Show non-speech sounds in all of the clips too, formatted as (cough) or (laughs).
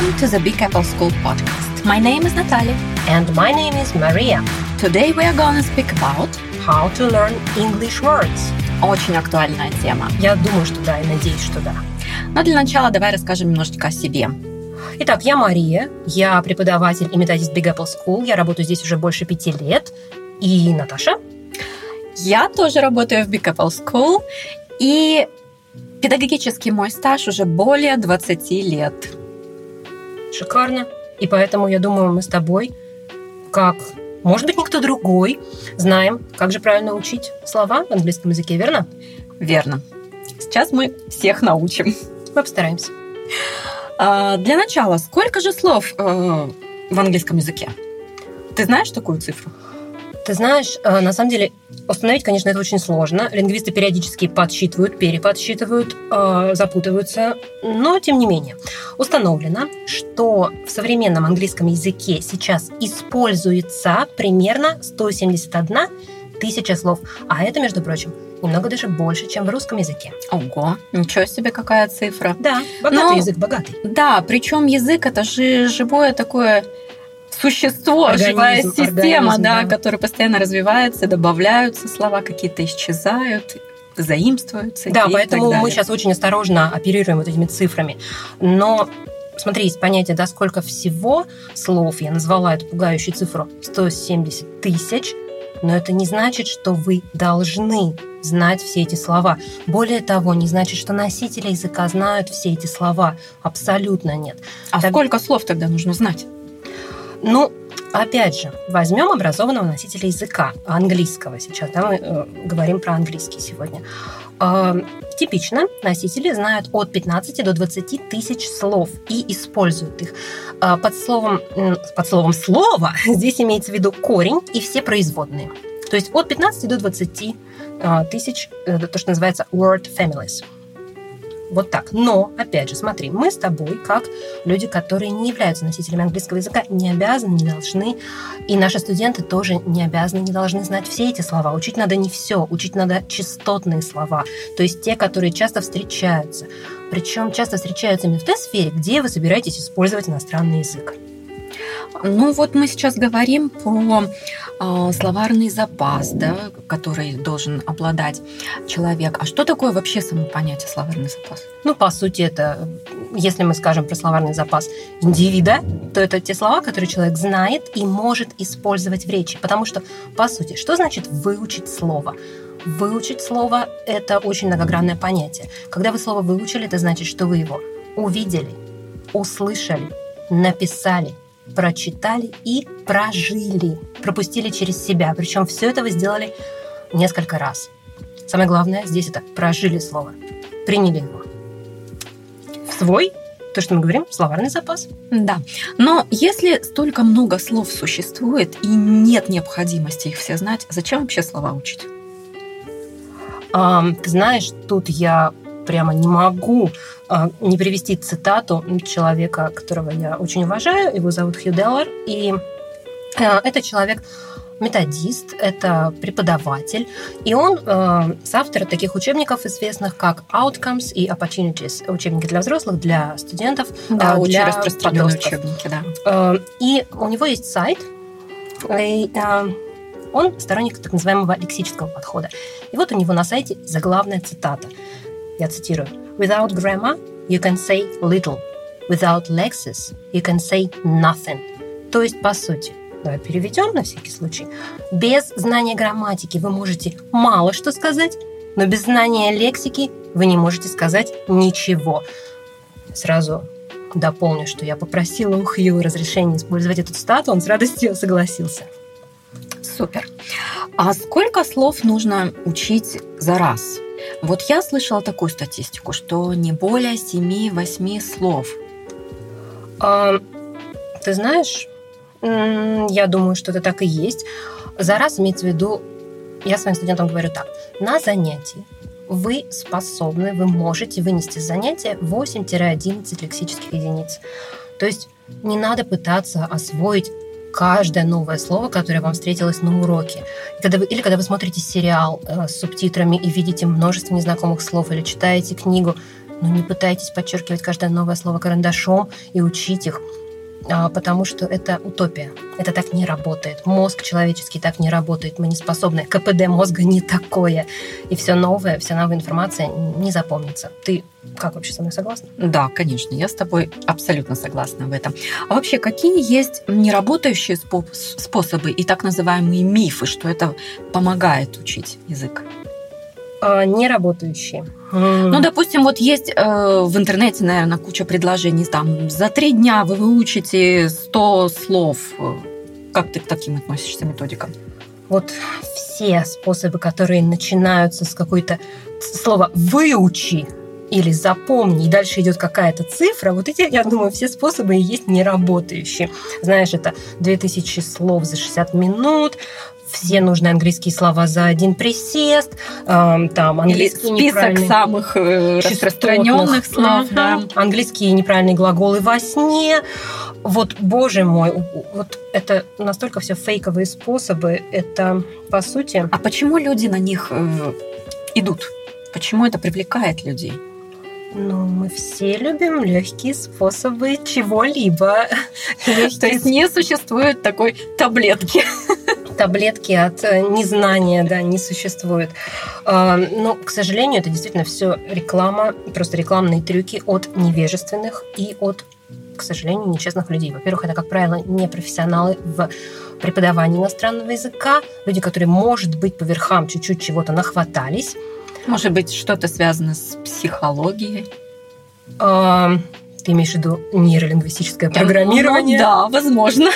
Welcome to the Big Apple School podcast. My name is Natalia. And my name is Maria. Today we are going to speak about How to learn English words. очень актуальная тема. Я думаю, что да, и надеюсь, что да. Но для начала давай расскажем немножечко о себе. Итак, я Мария, я преподаватель и методист Big Apple School. Я работаю здесь уже больше пяти лет. И Наташа? Я тоже работаю в Big Apple School, и педагогический мой стаж уже более 20 лет. Шикарно. И поэтому, я думаю, мы с тобой, как, может быть, никто другой, знаем, как же правильно учить слова в английском языке, верно? Верно. Сейчас мы всех научим. Мы постараемся. А, Для начала, сколько же слов э, в английском языке? Ты знаешь такую цифру? Ты знаешь, э, на самом деле установить, конечно, это очень сложно. Лингвисты периодически подсчитывают, переподсчитывают, э, запутываются. Но, тем не менее, установлено, что в современном английском языке сейчас используется примерно 171 тысяча слов. А это, между прочим, немного даже больше, чем в русском языке. Ого, ничего себе, какая цифра. Да, богатый Но- язык, богатый. Да, причем язык это же живое такое существо, Организм, живая система, организм, да, да. которая постоянно развивается, добавляются слова, какие-то исчезают, заимствуются. Да, поэтому мы сейчас очень осторожно оперируем вот этими цифрами. Но смотри, есть понятие, да, сколько всего слов. Я назвала эту пугающую цифру 170 тысяч, но это не значит, что вы должны знать все эти слова. Более того, не значит, что носители языка знают все эти слова. Абсолютно нет. А так- сколько слов тогда нужно знать? Ну, опять же, возьмем образованного носителя языка английского сейчас, да, мы э, говорим про английский сегодня. Э, типично носители знают от 15 до 20 тысяч слов и используют их. Э, под словом, м, под словом «слово» (laughs) здесь имеется в виду корень и все производные. То есть от 15 до 20 э, тысяч, э, то, что называется word families. Вот так. Но, опять же, смотри, мы с тобой, как люди, которые не являются носителями английского языка, не обязаны, не должны, и наши студенты тоже не обязаны, не должны знать все эти слова. Учить надо не все, учить надо частотные слова, то есть те, которые часто встречаются. Причем часто встречаются именно в той сфере, где вы собираетесь использовать иностранный язык. Ну вот мы сейчас говорим про э, словарный запас, да, который должен обладать человек. А что такое вообще само понятие словарный запас? Ну, по сути, это, если мы скажем про словарный запас индивида, то это те слова, которые человек знает и может использовать в речи. Потому что, по сути, что значит выучить слово? Выучить слово – это очень многогранное понятие. Когда вы слово выучили, это значит, что вы его увидели, услышали, написали, прочитали и прожили, пропустили через себя. Причем все это вы сделали несколько раз. Самое главное здесь это прожили слово, приняли его в свой, то, что мы говорим, словарный запас. Да. Но если столько много слов существует и нет необходимости их все знать, зачем вообще слова учить? Ам, ты знаешь, тут я прямо не могу а, не привести цитату человека, которого я очень уважаю. Его зовут Хью Деллар. И а, это человек методист, это преподаватель, и он э, соавтор таких учебников известных, как Outcomes и Opportunities, учебники для взрослых, для студентов, Да, очень для распространенные учебники, да. Э, И у него есть сайт, и, э, он сторонник так называемого лексического подхода. И вот у него на сайте заглавная цитата. Я цитирую. Without grammar, you can say little. Without lexis, you can say nothing. То есть, по сути, давай переведем на всякий случай. Без знания грамматики вы можете мало что сказать, но без знания лексики вы не можете сказать ничего. Сразу дополню, что я попросила у Хью разрешения использовать эту цитату, он с радостью согласился. Супер. А сколько слов нужно учить за раз? Вот я слышала такую статистику, что не более 7-8 слов. А, ты знаешь, я думаю, что это так и есть. За раз имеется в виду, я своим студентам говорю так, на занятии вы способны, вы можете вынести с занятия 8-11 лексических единиц. То есть не надо пытаться освоить каждое новое слово, которое вам встретилось на уроке. Когда вы, или когда вы смотрите сериал э, с субтитрами и видите множество незнакомых слов, или читаете книгу, но не пытайтесь подчеркивать каждое новое слово карандашом и учить их. А, потому что это утопия. Это так не работает. Мозг человеческий так не работает. Мы не способны. КПД мозга не такое. И все новое, вся новая информация не запомнится. Ты как вообще со мной согласна? Да, конечно, я с тобой абсолютно согласна в этом. А вообще, какие есть неработающие способы и так называемые мифы, что это помогает учить язык? А, не работающие. Ну, допустим, вот есть э, в интернете, наверное, куча предложений. Там за три дня вы выучите 100 слов. Как ты к таким относишься методикам? Вот все способы, которые начинаются с какой-то слова «выучи», или запомни, и дальше идет какая-то цифра, вот эти, я думаю, все способы и есть неработающие. Знаешь, это 2000 слов за 60 минут, все нужные английские слова за один присест, э, там английский Или список самых э, распространенных слов, да. английские неправильные глаголы во сне. Вот, боже мой, вот это настолько все фейковые способы, это по сути. А почему люди на них э, идут? Почему это привлекает людей? Ну, мы все любим легкие способы чего-либо. (laughs) То есть не существует такой таблетки (laughs) таблетки от э, незнания, да, не существует. А, но, к сожалению, это действительно все реклама, просто рекламные трюки от невежественных и от к сожалению, нечестных людей. Во-первых, это, как правило, не профессионалы в преподавании иностранного языка, люди, которые, может быть, по верхам чуть-чуть чего-то нахватались. Может быть, что-то связано с психологией? А, ты имеешь в виду нейролингвистическое программирование? Ну, да, возможно.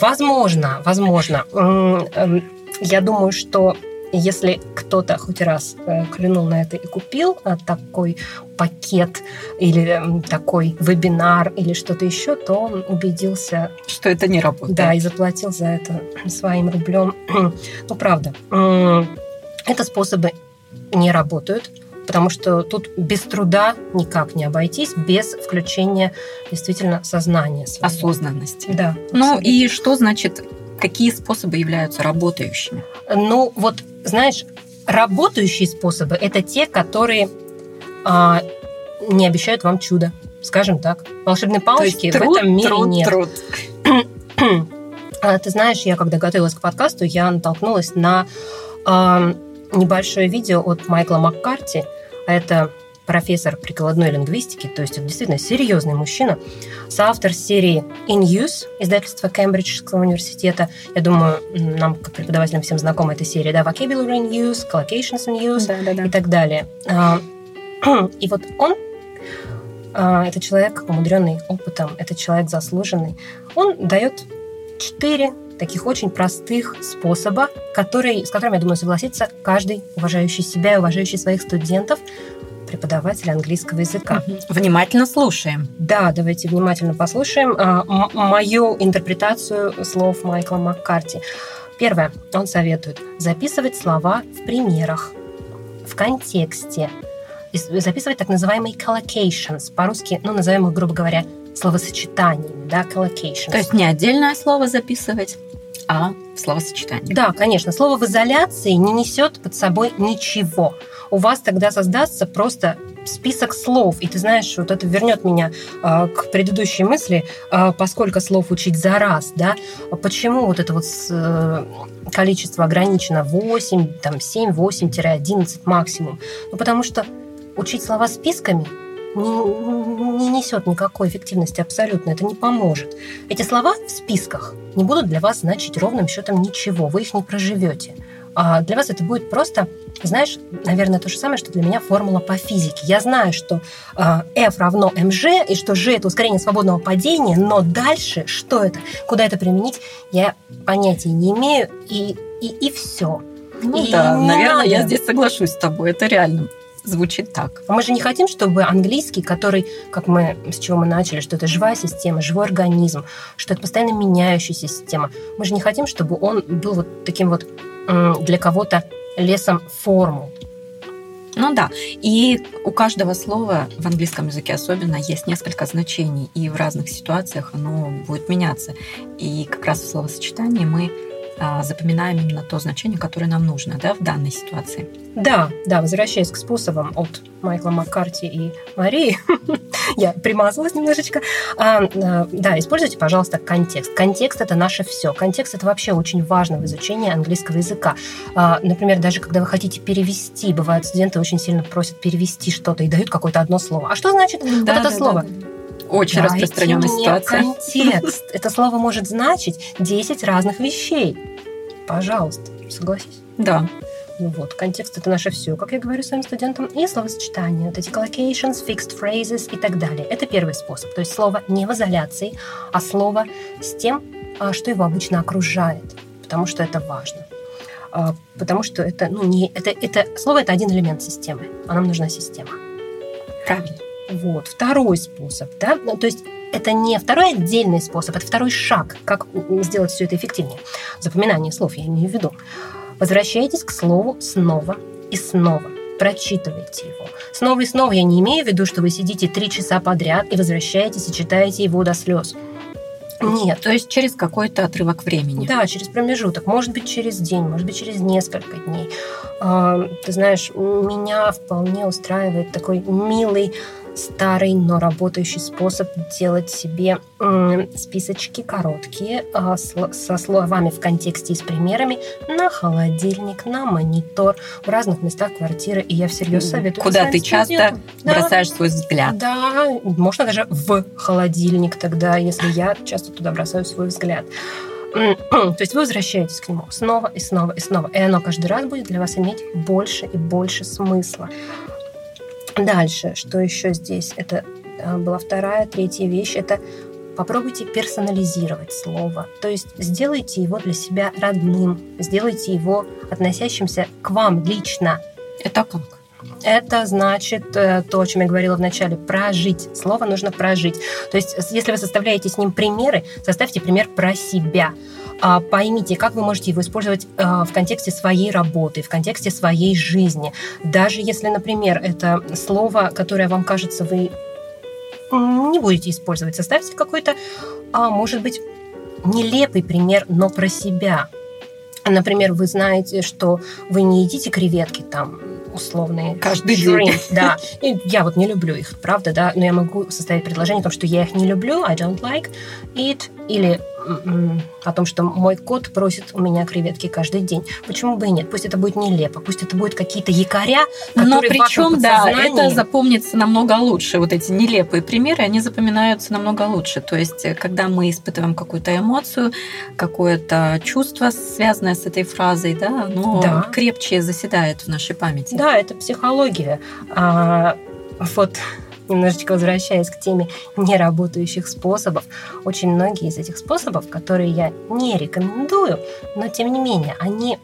Возможно, возможно. Эм, я думаю, что если кто-то хоть раз э, клюнул на это и купил э, такой пакет или такой вебинар или что-то еще, то он убедился, что это не работает. Да, и заплатил за это своим рублем. (clears throat) ну, правда, это способы не работают потому что тут без труда никак не обойтись, без включения действительно сознания. Своего. Осознанности. Да. Ну и что значит, какие способы являются работающими? Ну вот, знаешь, работающие способы – это те, которые а, не обещают вам чудо, скажем так. Волшебной палочки труд, в этом мире труд, нет. Труд. (clears throat) А, ты знаешь, я когда готовилась к подкасту, я натолкнулась на э, небольшое видео от Майкла Маккарти – это профессор прикладной лингвистики, то есть это действительно серьезный мужчина, соавтор серии In Use, издательства Кембриджского университета. Я думаю, нам, как преподавателям, всем знакома эта серия, да, Vocabulary in Use, Collocations in Use да, да, да. и так далее. А, (clears throat) и вот он, а, это человек, умудренный опытом, это человек заслуженный, он дает четыре таких очень простых способа, который, с которыми, я думаю, согласится каждый уважающий себя и уважающий своих студентов, преподаватель английского языка. Внимательно слушаем. Да, давайте внимательно послушаем а, мою интерпретацию слов Майкла Маккарти. Первое. Он советует записывать слова в примерах, в контексте, записывать так называемые collocations, по-русски, ну, назовем их, грубо говоря, словосочетаниями, да, collocations. То есть не отдельное слово записывать, а в словосочетании. Да, конечно. Слово в изоляции не несет под собой ничего. У вас тогда создастся просто список слов. И ты знаешь, вот это вернет меня э, к предыдущей мысли, э, поскольку слов учить за раз, да, почему вот это вот э, количество ограничено 8, там 7, 8-11 максимум? Ну, потому что учить слова списками не, не несет никакой эффективности абсолютно, это не поможет. Эти слова в списках не будут для вас значить ровным счетом ничего, вы их не проживете. А для вас это будет просто, знаешь, наверное, то же самое, что для меня формула по физике. Я знаю, что э, F равно mg, и что g – это ускорение свободного падения, но дальше что это, куда это применить, я понятия не имею, и, и, и все. Ну и да, наверное, надо. я здесь соглашусь с тобой, это реально звучит так. Мы же не хотим, чтобы английский, который, как мы, с чего мы начали, что это живая система, живой организм, что это постоянно меняющаяся система. Мы же не хотим, чтобы он был вот таким вот для кого-то лесом формул. Ну да, и у каждого слова в английском языке особенно есть несколько значений, и в разных ситуациях оно будет меняться. И как раз в словосочетании мы запоминаем именно то значение, которое нам нужно да, в данной ситуации. Да, да, возвращаясь к способам от Майкла Маккарти и Марии, (laughs) я примазалась немножечко. А, а, да, используйте, пожалуйста, контекст. Контекст это наше все. Контекст это вообще очень важно в изучении английского языка. А, например, даже когда вы хотите перевести, бывают студенты очень сильно просят перевести что-то и дают какое-то одно слово. А что значит да, вот это да, слово? Да, Очень Дайте распространенная ситуация. Контекст. (laughs) Это слово может значить 10 разных вещей. Пожалуйста, согласись. Да. Ну вот, контекст это наше все, как я говорю своим студентам, и словосочетания, вот эти collocations, fixed phrases и так далее. Это первый способ. То есть слово не в изоляции, а слово с тем, а, что его обычно окружает, потому что это важно. А, потому что это, ну, не, это, это слово это один элемент системы, а нам нужна система. Правильно. Вот. Второй способ, да, ну, то есть это не второй отдельный способ, это второй шаг, как сделать все это эффективнее. Запоминание слов я имею в виду. Возвращайтесь к слову снова и снова. Прочитывайте его. Снова и снова я не имею в виду, что вы сидите три часа подряд и возвращаетесь и читаете его до слез. Нет. То есть через какой-то отрывок времени. Да, через промежуток. Может быть, через день, может быть, через несколько дней. Ты знаешь, меня вполне устраивает такой милый старый, но работающий способ делать себе списочки короткие а, со словами в контексте и с примерами на холодильник, на монитор, в разных местах квартиры. И я всерьез советую. Куда ты часто да. бросаешь свой взгляд. Да, можно даже в холодильник тогда, если я часто туда бросаю свой взгляд. (clears throat) То есть вы возвращаетесь к нему снова и снова и снова. И оно каждый раз будет для вас иметь больше и больше смысла. Дальше, что еще здесь? Это э, была вторая, третья вещь. Это попробуйте персонализировать слово. То есть сделайте его для себя родным, сделайте его относящимся к вам лично. Это как? Это значит э, то, о чем я говорила в начале, прожить. Слово нужно прожить. То есть, если вы составляете с ним примеры, составьте пример про себя. А, поймите, как вы можете его использовать а, в контексте своей работы, в контексте своей жизни. Даже если, например, это слово, которое вам кажется, вы не будете использовать, составьте какой-то, а, может быть, нелепый пример, но про себя. Например, вы знаете, что вы не едите креветки там условные. Каждый день. Да. И я вот не люблю их, правда, да, но я могу составить предложение о том, что я их не люблю, I don't like it, или о том, что мой кот просит у меня креветки каждый день. Почему бы и нет? Пусть это будет нелепо, пусть это будет какие-то якоря, Но причем, да, это запомнится намного лучше. Вот эти нелепые примеры, они запоминаются намного лучше. То есть, э, когда мы испытываем какую-то эмоцию, какое-то чувство, связанное с этой фразой, да, оно да. крепче заседает в нашей памяти. Да, это психология. А, вот немножечко возвращаясь к теме неработающих способов, очень многие из этих способов, которые я не рекомендую, но тем не менее, они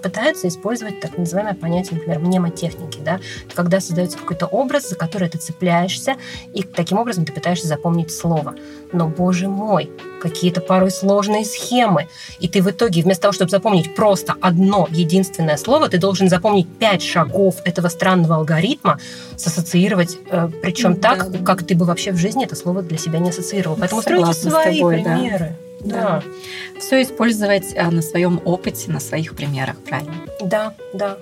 пытаются использовать так называемое понятие, например, мнемотехники, да, когда создается какой-то образ, за который ты цепляешься, и таким образом ты пытаешься запомнить слово. Но, боже мой, какие-то порой сложные схемы. И ты в итоге вместо того, чтобы запомнить просто одно единственное слово, ты должен запомнить пять шагов этого странного алгоритма, сассоциировать, э, причем да. так, как ты бы вообще в жизни это слово для себя не ассоциировал. Поэтому Согласна стройте свои тобой, примеры. Да. Да. Все использовать а, на своем опыте, на своих примерах, правильно? Да, да.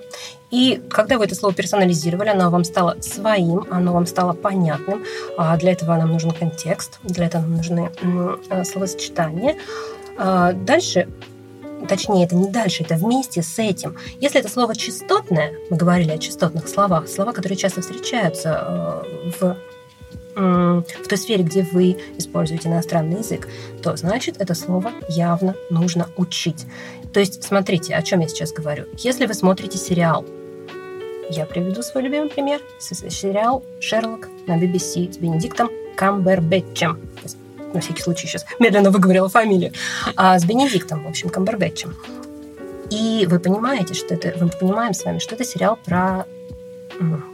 И когда вы это слово персонализировали, оно вам стало своим, оно вам стало понятным. А для этого нам нужен контекст, для этого нам нужны а, словосочетания. А, дальше точнее, это не дальше, это вместе с этим. Если это слово частотное, мы говорили о частотных словах, слова, которые часто встречаются в в той сфере, где вы используете иностранный язык, то значит это слово явно нужно учить. То есть, смотрите, о чем я сейчас говорю. Если вы смотрите сериал, я приведу свой любимый пример. Сериал «Шерлок» на BBC с Бенедиктом Камбербэтчем. На всякий случай сейчас медленно выговорила фамилию. А, с Бенедиктом, в общем, Камбербэтчем. И вы понимаете, что это, мы понимаем с вами, что это сериал про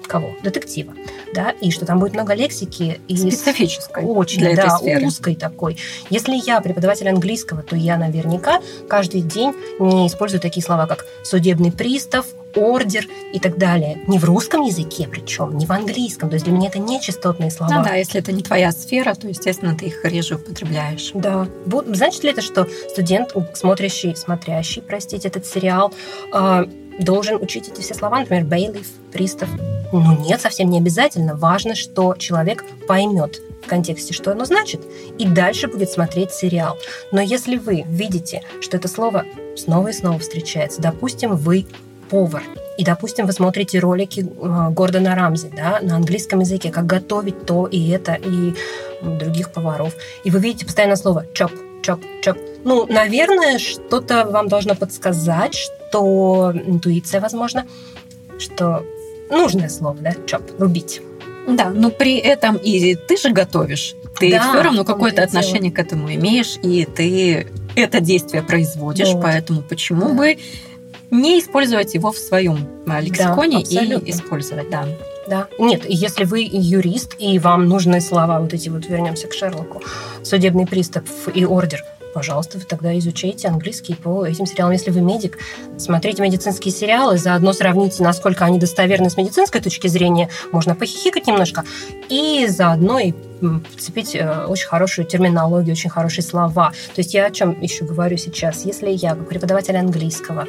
кого? Детектива. Да, и что там будет много лексики. И Специфической. Очень, для да, этой сферы. узкой такой. Если я преподаватель английского, то я наверняка каждый день не использую такие слова, как судебный пристав, ордер и так далее. Не в русском языке причем, не в английском. То есть для меня это не частотные слова. Ну да, если это не твоя сфера, то, естественно, ты их реже употребляешь. Да. Значит ли это, что студент, смотрящий, смотрящий, простите, этот сериал, а, должен учить эти все слова, например, бейлиф, пристав? Ну нет, совсем не обязательно. Важно, что человек поймет в контексте, что оно значит, и дальше будет смотреть сериал. Но если вы видите, что это слово снова и снова встречается, допустим, вы повар, и, допустим, вы смотрите ролики э, Гордона Рамзи да, на английском языке, как готовить то и это, и других поваров, и вы видите постоянно слово «чоп», «чоп», «чоп». Ну, наверное, что-то вам должно подсказать, что интуиция, возможно, что нужное слово, да, «чоп», «рубить». Да, но при этом и ты же готовишь. Ты да, все равно какое-то отношение к этому имеешь, и ты это действие производишь, вот. поэтому почему да. бы не использовать его в своем а, лексиконе да, и использовать, да. Да. Нет, если вы юрист, и вам нужны слова, вот эти вот, вернемся к Шерлоку, судебный пристав и ордер, пожалуйста, вы тогда изучайте английский по этим сериалам. Если вы медик, смотрите медицинские сериалы, заодно сравните, насколько они достоверны с медицинской точки зрения, можно похихикать немножко, и заодно и подцепить э, очень хорошую терминологию, очень хорошие слова. То есть я о чем еще говорю сейчас? Если я, как преподаватель английского,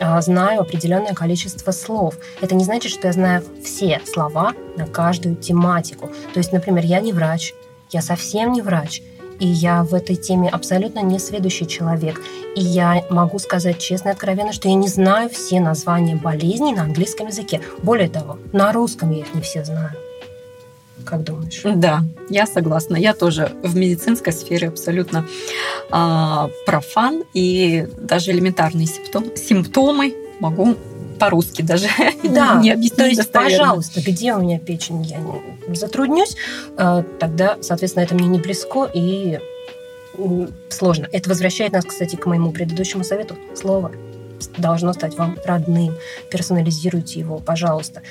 а, знаю определенное количество слов. Это не значит, что я знаю все слова на каждую тематику. То есть, например, я не врач, я совсем не врач, и я в этой теме абсолютно не следующий человек. И я могу сказать честно и откровенно, что я не знаю все названия болезней на английском языке. Более того, на русском я их не все знаю. Как думаешь? Да, я согласна. Я тоже в медицинской сфере абсолютно э, профан, и даже элементарные симптом, симптомы могу по-русски даже (laughs) да, не объяснить То есть, пожалуйста, где у меня печень, я не затруднюсь, э, тогда, соответственно, это мне не близко и сложно. Это возвращает нас, кстати, к моему предыдущему совету. Слово должно стать вам родным. Персонализируйте его, пожалуйста.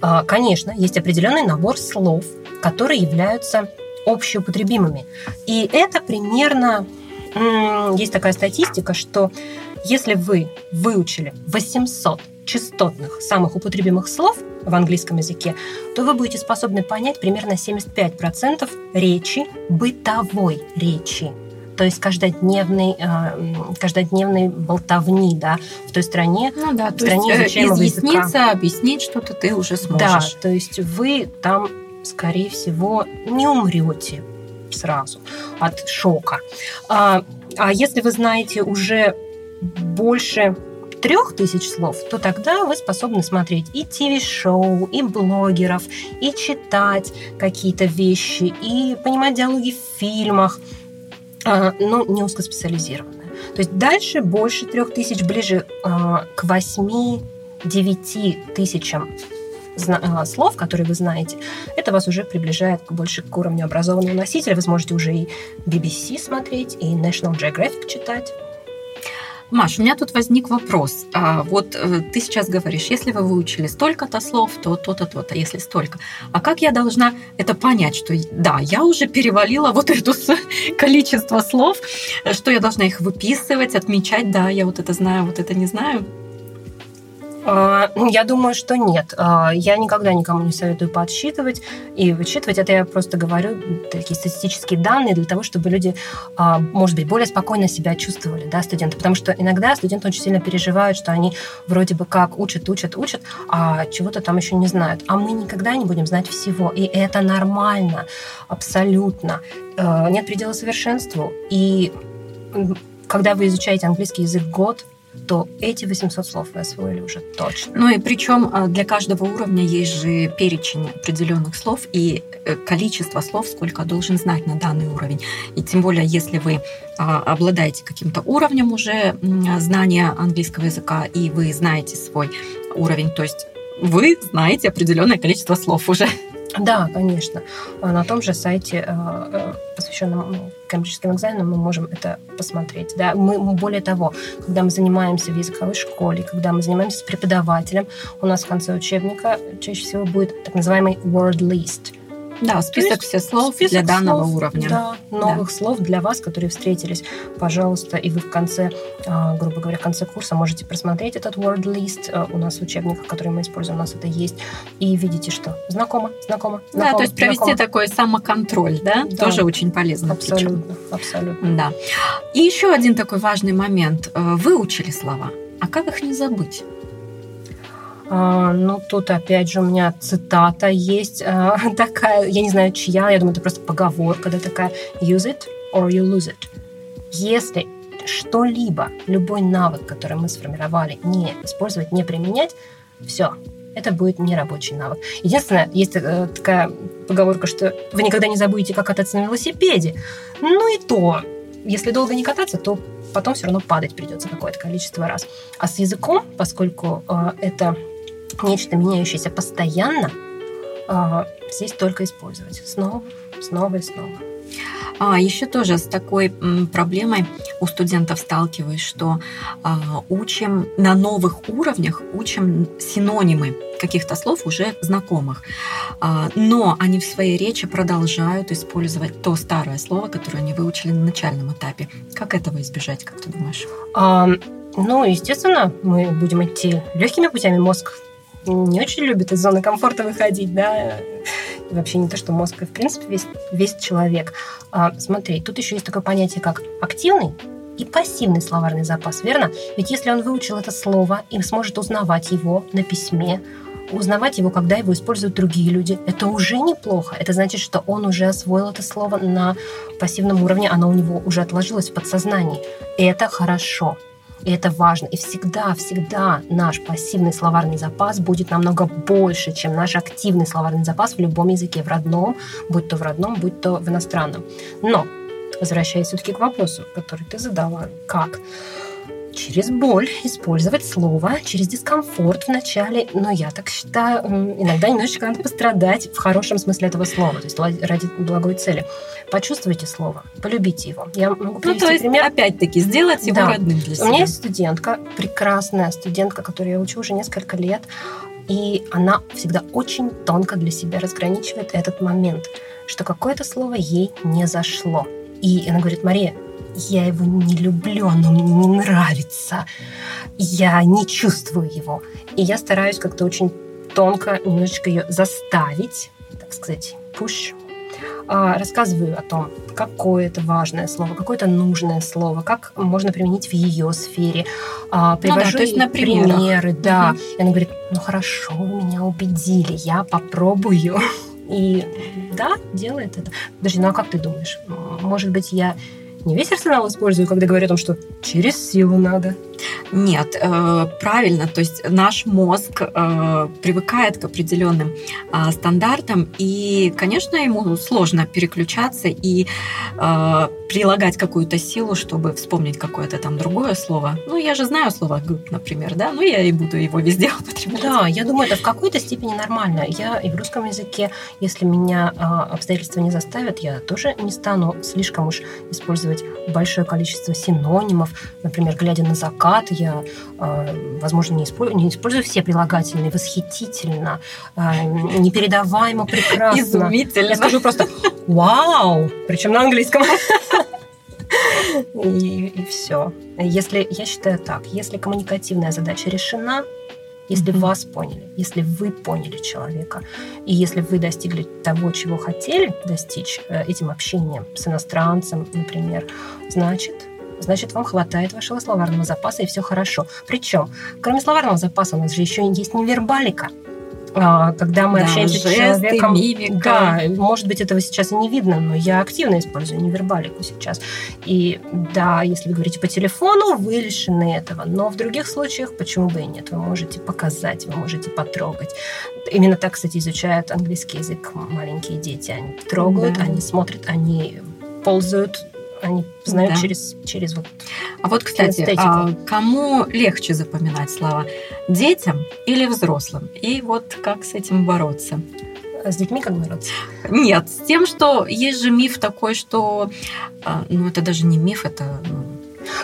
А, конечно, есть определенный набор слов, которые являются общеупотребимыми. И это примерно... Есть такая статистика, что если вы выучили 800 частотных самых употребимых слов в английском языке, то вы будете способны понять примерно 75% речи, бытовой речи то есть каждодневной, э, каждодневной болтовни, да, в той стране, ну, да, в стране есть, э, изъясниться, языка. объяснить что-то ты уже сможешь. Да, то есть вы там, скорее всего, не умрете сразу от шока. А, а если вы знаете уже больше трех тысяч слов, то тогда вы способны смотреть и ТВ-шоу, и блогеров, и читать какие-то вещи, и понимать диалоги в фильмах, а, но не узкоспециализированная. То есть дальше больше трех тысяч, ближе а, к 8-9 тысячам а, слов, которые вы знаете, это вас уже приближает больше к уровню образованного носителя. Вы сможете уже и BBC смотреть, и National Geographic читать. Маш, у меня тут возник вопрос. А, вот э, ты сейчас говоришь, если вы выучили столько-то слов, то то-то, то-то, если столько. А как я должна это понять, что да, я уже перевалила вот это (laughs) количество слов, что я должна их выписывать, отмечать, да, я вот это знаю, вот это не знаю? А, я думаю, что нет. А, я никогда никому не советую подсчитывать и вычитывать. Это я просто говорю такие статистические данные для того, чтобы люди, а, может быть, более спокойно себя чувствовали, да, студенты. Потому что иногда студенты очень сильно переживают, что они вроде бы как учат, учат, учат, а чего-то там еще не знают. А мы никогда не будем знать всего. И это нормально, абсолютно. Нет предела совершенству. И когда вы изучаете английский язык год, то эти 800 слов вы освоили уже точно. Ну и причем а, для каждого уровня есть же перечень определенных слов и э, количество слов, сколько должен знать на данный уровень. И тем более, если вы а, обладаете каким-то уровнем уже знания английского языка, и вы знаете свой уровень, то есть вы знаете определенное количество слов уже. Да, конечно. На том же сайте, посвященном ну, коммерческим экзаменам, мы можем это посмотреть. Да? Мы, более того, когда мы занимаемся в языковой школе, когда мы занимаемся с преподавателем, у нас в конце учебника чаще всего будет так называемый word list – да, список всех слов список для данного слов, уровня. Да, новых да. слов для вас, которые встретились. Пожалуйста, и вы в конце, а, грубо говоря, в конце курса можете просмотреть этот word list. А, у нас в учебниках, которые мы используем, у нас это есть. И видите, что знакомо, знакомо, знакомо Да, то есть провести знакомо. такой самоконтроль, да? да? Тоже очень полезно. Абсолютно, причем. абсолютно. Да. И еще один такой важный момент. Э, выучили слова. А как их не забыть? А, ну, тут опять же у меня цитата есть а, (laughs) такая, я не знаю, чья, я думаю, это просто поговорка, да, такая «use it or you lose it». Если что-либо, любой навык, который мы сформировали, не использовать, не применять, все, это будет нерабочий навык. Единственное, есть э, такая поговорка, что вы никогда не забудете, как кататься на велосипеде. Ну и то, если долго не кататься, то потом все равно падать придется какое-то количество раз. А с языком, поскольку э, это нечто меняющееся постоянно, а, здесь только использовать снова, снова и снова. А, еще тоже с такой проблемой у студентов сталкиваюсь, что а, учим на новых уровнях, учим синонимы каких-то слов уже знакомых. А, но они в своей речи продолжают использовать то старое слово, которое они выучили на начальном этапе. Как этого избежать, как ты думаешь? А, ну, естественно, мы будем идти легкими путями. Мозг не очень любит из зоны комфорта выходить, да, и вообще не то, что мозг, и в принципе весь, весь человек. А, смотри, тут еще есть такое понятие, как активный и пассивный словарный запас, верно? Ведь если он выучил это слово и сможет узнавать его на письме, узнавать его, когда его используют другие люди, это уже неплохо. Это значит, что он уже освоил это слово на пассивном уровне, оно у него уже отложилось в подсознании. Это хорошо. И это важно. И всегда, всегда наш пассивный словарный запас будет намного больше, чем наш активный словарный запас в любом языке, в родном, будь то в родном, будь то в иностранном. Но, возвращаясь все-таки к вопросу, который ты задала, как? Через боль использовать слово, через дискомфорт в начале. Но я так считаю, иногда немножечко надо пострадать в хорошем смысле этого слова, то есть ради благой цели. Почувствуйте слово, полюбите его. Я могу ну, то есть, пример. опять-таки, сделать его да. родным для себя. У меня есть студентка, прекрасная студентка, которую я учу уже несколько лет, и она всегда очень тонко для себя разграничивает этот момент, что какое-то слово ей не зашло. И она говорит, Мария, я его не люблю, оно мне не нравится, я не чувствую его. И я стараюсь как-то очень тонко немножечко ее заставить, так сказать, push, а, рассказываю о том, какое это важное слово, какое это нужное слово, как можно применить в ее сфере. Привожу ну да, то есть на примеры, да. Угу. И она говорит, ну хорошо, вы меня убедили, я попробую. (laughs) И да, делает это. Подожди, ну а как ты думаешь? Может быть, я не весь арсенал использую, когда говорю о том, что через силу надо. Нет, э, правильно. То есть наш мозг э, привыкает к определенным э, стандартам, и, конечно, ему сложно переключаться и э, прилагать какую-то силу, чтобы вспомнить какое-то там другое слово. Ну, я же знаю слово «гуд», например, да, ну, я и буду его везде (laughs) употреблять. Да, я думаю, это в какой-то степени нормально. Я и в русском языке, если меня э, обстоятельства не заставят, я тоже не стану слишком уж использовать большое количество синонимов. Например, глядя на закат, я, э, возможно, не использую, не использую все прилагательные. Восхитительно, э, непередаваемо прекрасно. Изумительно. Я скажу просто «Вау!» Причем на английском. И, и все. Если, я считаю так, если коммуникативная задача решена, если mm-hmm. вас поняли, если вы поняли человека, и если вы достигли того, чего хотели достичь э, этим общением с иностранцем, например, значит, значит, вам хватает вашего словарного запаса, и все хорошо. Причем, кроме словарного запаса, у нас же еще есть невербалика. А, когда мы да, общаемся жесты, с человеком. Мимика. Да, может быть, этого сейчас и не видно, но я активно использую невербалику сейчас. И да, если вы говорите по телефону, вы лишены этого. Но в других случаях почему бы и нет? Вы можете показать, вы можете потрогать. Именно так, кстати, изучают английский язык маленькие дети. Они трогают, да. они смотрят, они ползают они знают да. через, через вот А вот, кстати, а кому легче запоминать слова? Детям или взрослым? И вот как с этим бороться? С детьми как бороться? Нет, с тем, что есть же миф такой, что... А, ну, это даже не миф, это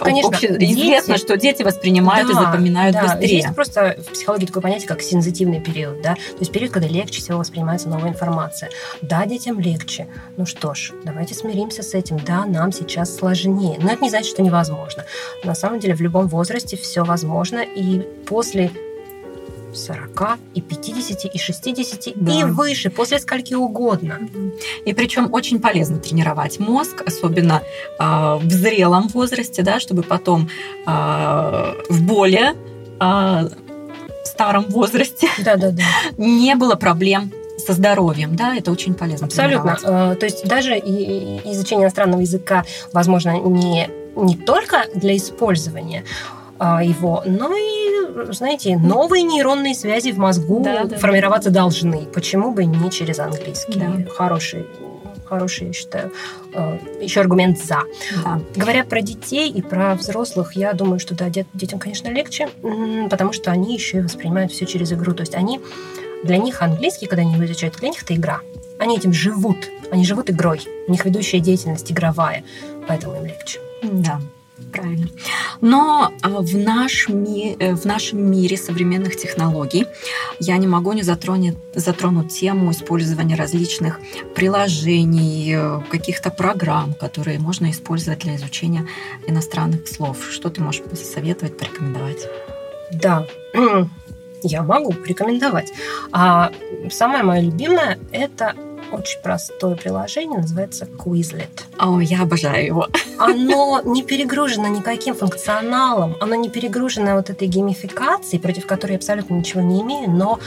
Конечно, известно, что дети воспринимают да, и запоминают да. быстрее. Есть просто в психологии такое понятие, как сензитивный период, да, то есть период, когда легче всего воспринимается новая информация. Да, детям легче. Ну что ж, давайте смиримся с этим. Да, нам сейчас сложнее. Но это не значит, что невозможно. На самом деле в любом возрасте все возможно, и после 40, и 50, и 60, да. и выше, после скольки угодно. И причем очень полезно тренировать мозг, особенно э, в зрелом возрасте, да, чтобы потом э, в более э, старом возрасте (laughs) да, да, да. не было проблем со здоровьем, да, это очень полезно. Абсолютно. То есть даже изучение иностранного языка, возможно, не, не только для использования, его, но ну и, знаете, новые нейронные связи в мозгу да, да, формироваться да. должны. Почему бы не через английский? Да. Хороший хороший, я считаю, э, еще аргумент за. Да. Говоря про детей и про взрослых, я думаю, что да, детям, конечно, легче, потому что они еще и воспринимают все через игру. То есть они для них английский, когда они его изучают, для них это игра. Они этим живут. Они живут игрой. У них ведущая деятельность игровая, поэтому им легче. Да. Правильно. Но а, в, наш ми, э, в нашем мире современных технологий я не могу не затронуть, затронуть тему использования различных приложений, э, каких-то программ, которые можно использовать для изучения иностранных слов. Что ты можешь посоветовать, порекомендовать? Да, (clears throat) я могу порекомендовать. А самое мое любимое – это очень простое приложение, называется Quizlet. О, я обожаю его. Оно (laughs) не перегружено никаким функционалом, оно не перегружено вот этой геймификацией, против которой я абсолютно ничего не имею, но,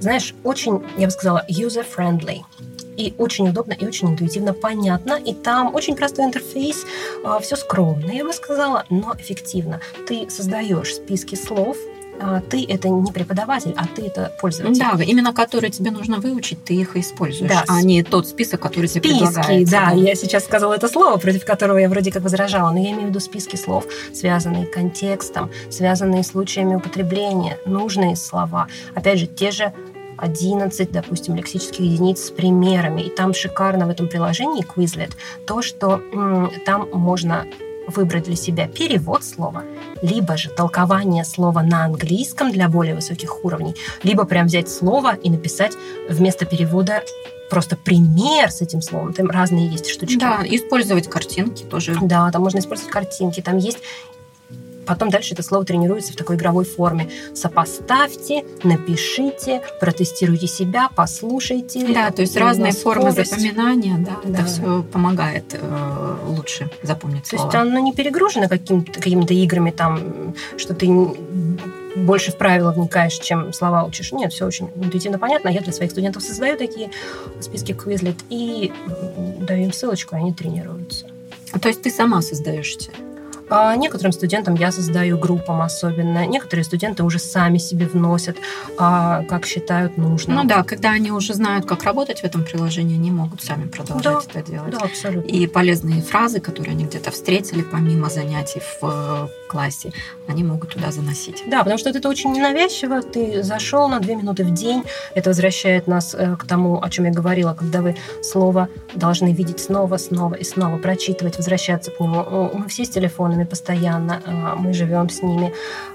знаешь, очень, я бы сказала, user-friendly и очень удобно, и очень интуитивно понятно. И там очень простой интерфейс, а, все скромно, я бы сказала, но эффективно. Ты создаешь списки слов, ты это не преподаватель, а ты это пользователь. Да, именно которые тебе нужно выучить, ты их используешь, да. а не тот список, который тебе списки, предлагается. Да, да, я сейчас сказала это слово, против которого я вроде как возражала, но я имею в виду списки слов, связанные контекстом, связанные случаями употребления, нужные слова. Опять же, те же 11, допустим, лексических единиц с примерами. И там шикарно в этом приложении Quizlet то, что м, там можно выбрать для себя перевод слова, либо же толкование слова на английском для более высоких уровней, либо прям взять слово и написать вместо перевода просто пример с этим словом. Там разные есть штучки. Да, использовать картинки тоже. Да, там можно использовать картинки. Там есть Потом дальше это слово тренируется в такой игровой форме. Сопоставьте, напишите, протестируйте себя, послушайте. Да, то есть разные формы запоминания, да, да. это все помогает э, лучше запомнить слово. То есть оно не перегружено каким-то, какими-то играми, там, что ты больше в правила вникаешь, чем слова учишь. Нет, все очень интуитивно понятно. Я для своих студентов создаю такие списки Quizlet и даю им ссылочку, и они тренируются. А то есть ты сама создаешь а некоторым студентам я создаю группам особенно. Некоторые студенты уже сами себе вносят, а, как считают нужным. Ну да, когда они уже знают, как работать в этом приложении, они могут сами продолжать да, это делать. Да, абсолютно. И полезные фразы, которые они где-то встретили помимо занятий в э, классе, они могут туда заносить. Да, потому что это очень ненавязчиво. Ты зашел на две минуты в день. Это возвращает нас э, к тому, о чем я говорила, когда вы слово должны видеть снова, снова и снова, прочитывать, возвращаться к нему. Мы все с телефонами постоянно, а, мы живем с ними,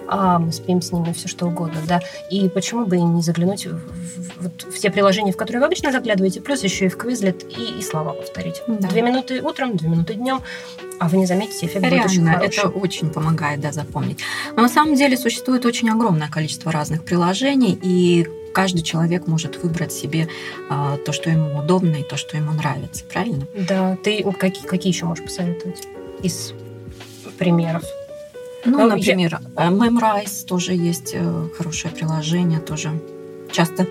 а, мы спим с ними, все что угодно, да. И почему бы и не заглянуть в, в, в те приложения, в которые вы обычно заглядываете, плюс еще и в Quizlet, и, и слова повторить. Да. Две минуты утром, две минуты днем, а вы не заметите, эффект Реально, будет очень хороший. это очень помогает, да, запомнить. Но на самом деле существует очень огромное количество разных приложений, и каждый человек может выбрать себе а, то, что ему удобно, и то, что ему нравится, правильно? Да. Ты какие, какие еще можешь посоветовать из примеров. Ну, ну например, я... Э, Memrise тоже есть э, хорошее приложение, тоже часто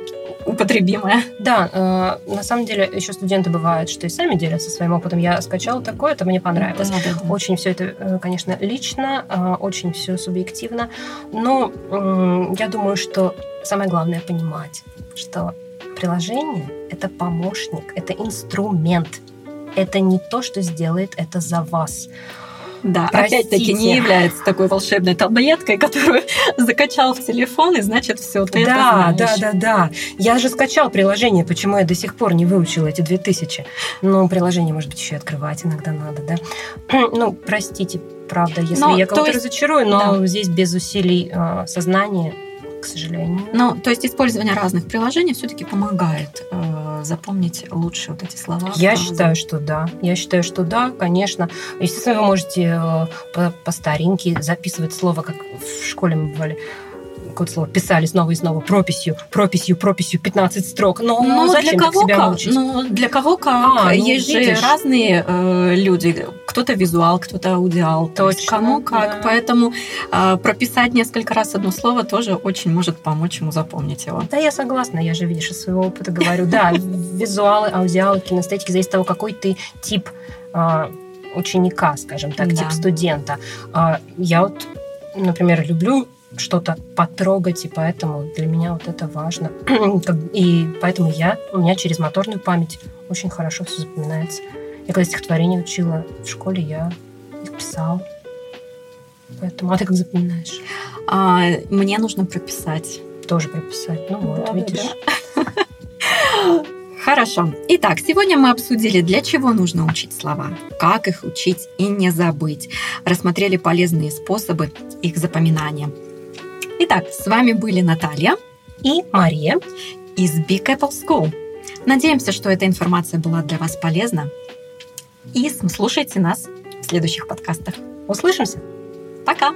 употребимое. Да, э, на самом деле еще студенты бывают, что и сами делятся своим опытом. Я скачала такое, это мне понравилось. Да, да, да. Очень все это, э, конечно, лично, э, очень все субъективно. Но э, я думаю, что самое главное понимать, что приложение – это помощник, это инструмент. Это не то, что сделает это за вас. Да, опять-таки не является такой волшебной таблеткой, которую (laughs) закачал в телефон, и значит, все, ты да, это знаешь. Да, да, да. Я же скачал приложение, почему я до сих пор не выучила эти 2000. Ну, приложение, может быть, еще и открывать иногда надо, да? (clears throat) Ну, простите, правда, если но, я кого-то есть... разочарую, но да. здесь без усилий э, сознания к сожалению. Ну, то есть использование разных приложений все-таки помогает э, запомнить лучше вот эти слова. Я считаю, что да. Я считаю, что да, конечно. Естественно, вы можете э, по, по старинке записывать слово, как в школе мы бывали какое-то слово писали снова и снова прописью, прописью, прописью 15 строк. Но ну, зачем для кого себя как? мучить? Ну, для кого как? А, ну, Есть видишь. же разные э, люди. Кто-то визуал, кто-то аудиал. Точно. То есть кому как. Да. Поэтому э, прописать несколько раз одно слово тоже очень может помочь ему запомнить его. Да, я согласна. Я же, видишь, из своего опыта говорю. Да, (laughs) визуалы, аудиалы, кинестетики зависит от того, какой ты тип а, ученика, скажем так, тип студента. А, я вот, например, люблю что-то потрогать, и поэтому для меня вот это важно. (clears throat) и поэтому я, у меня через моторную память очень хорошо все запоминается. Я когда стихотворение учила в школе, я их писала. Поэтому, а ты как запоминаешь? А, мне нужно прописать. Тоже прописать. Ну вот, да, видишь. Да. (laughs) Хорошо. Итак, сегодня мы обсудили, для чего нужно учить слова, как их учить и не забыть. Рассмотрели полезные способы их запоминания. Итак, с вами были Наталья и Мария из Big Apple School. Надеемся, что эта информация была для вас полезна. И слушайте нас в следующих подкастах. Услышимся. Пока!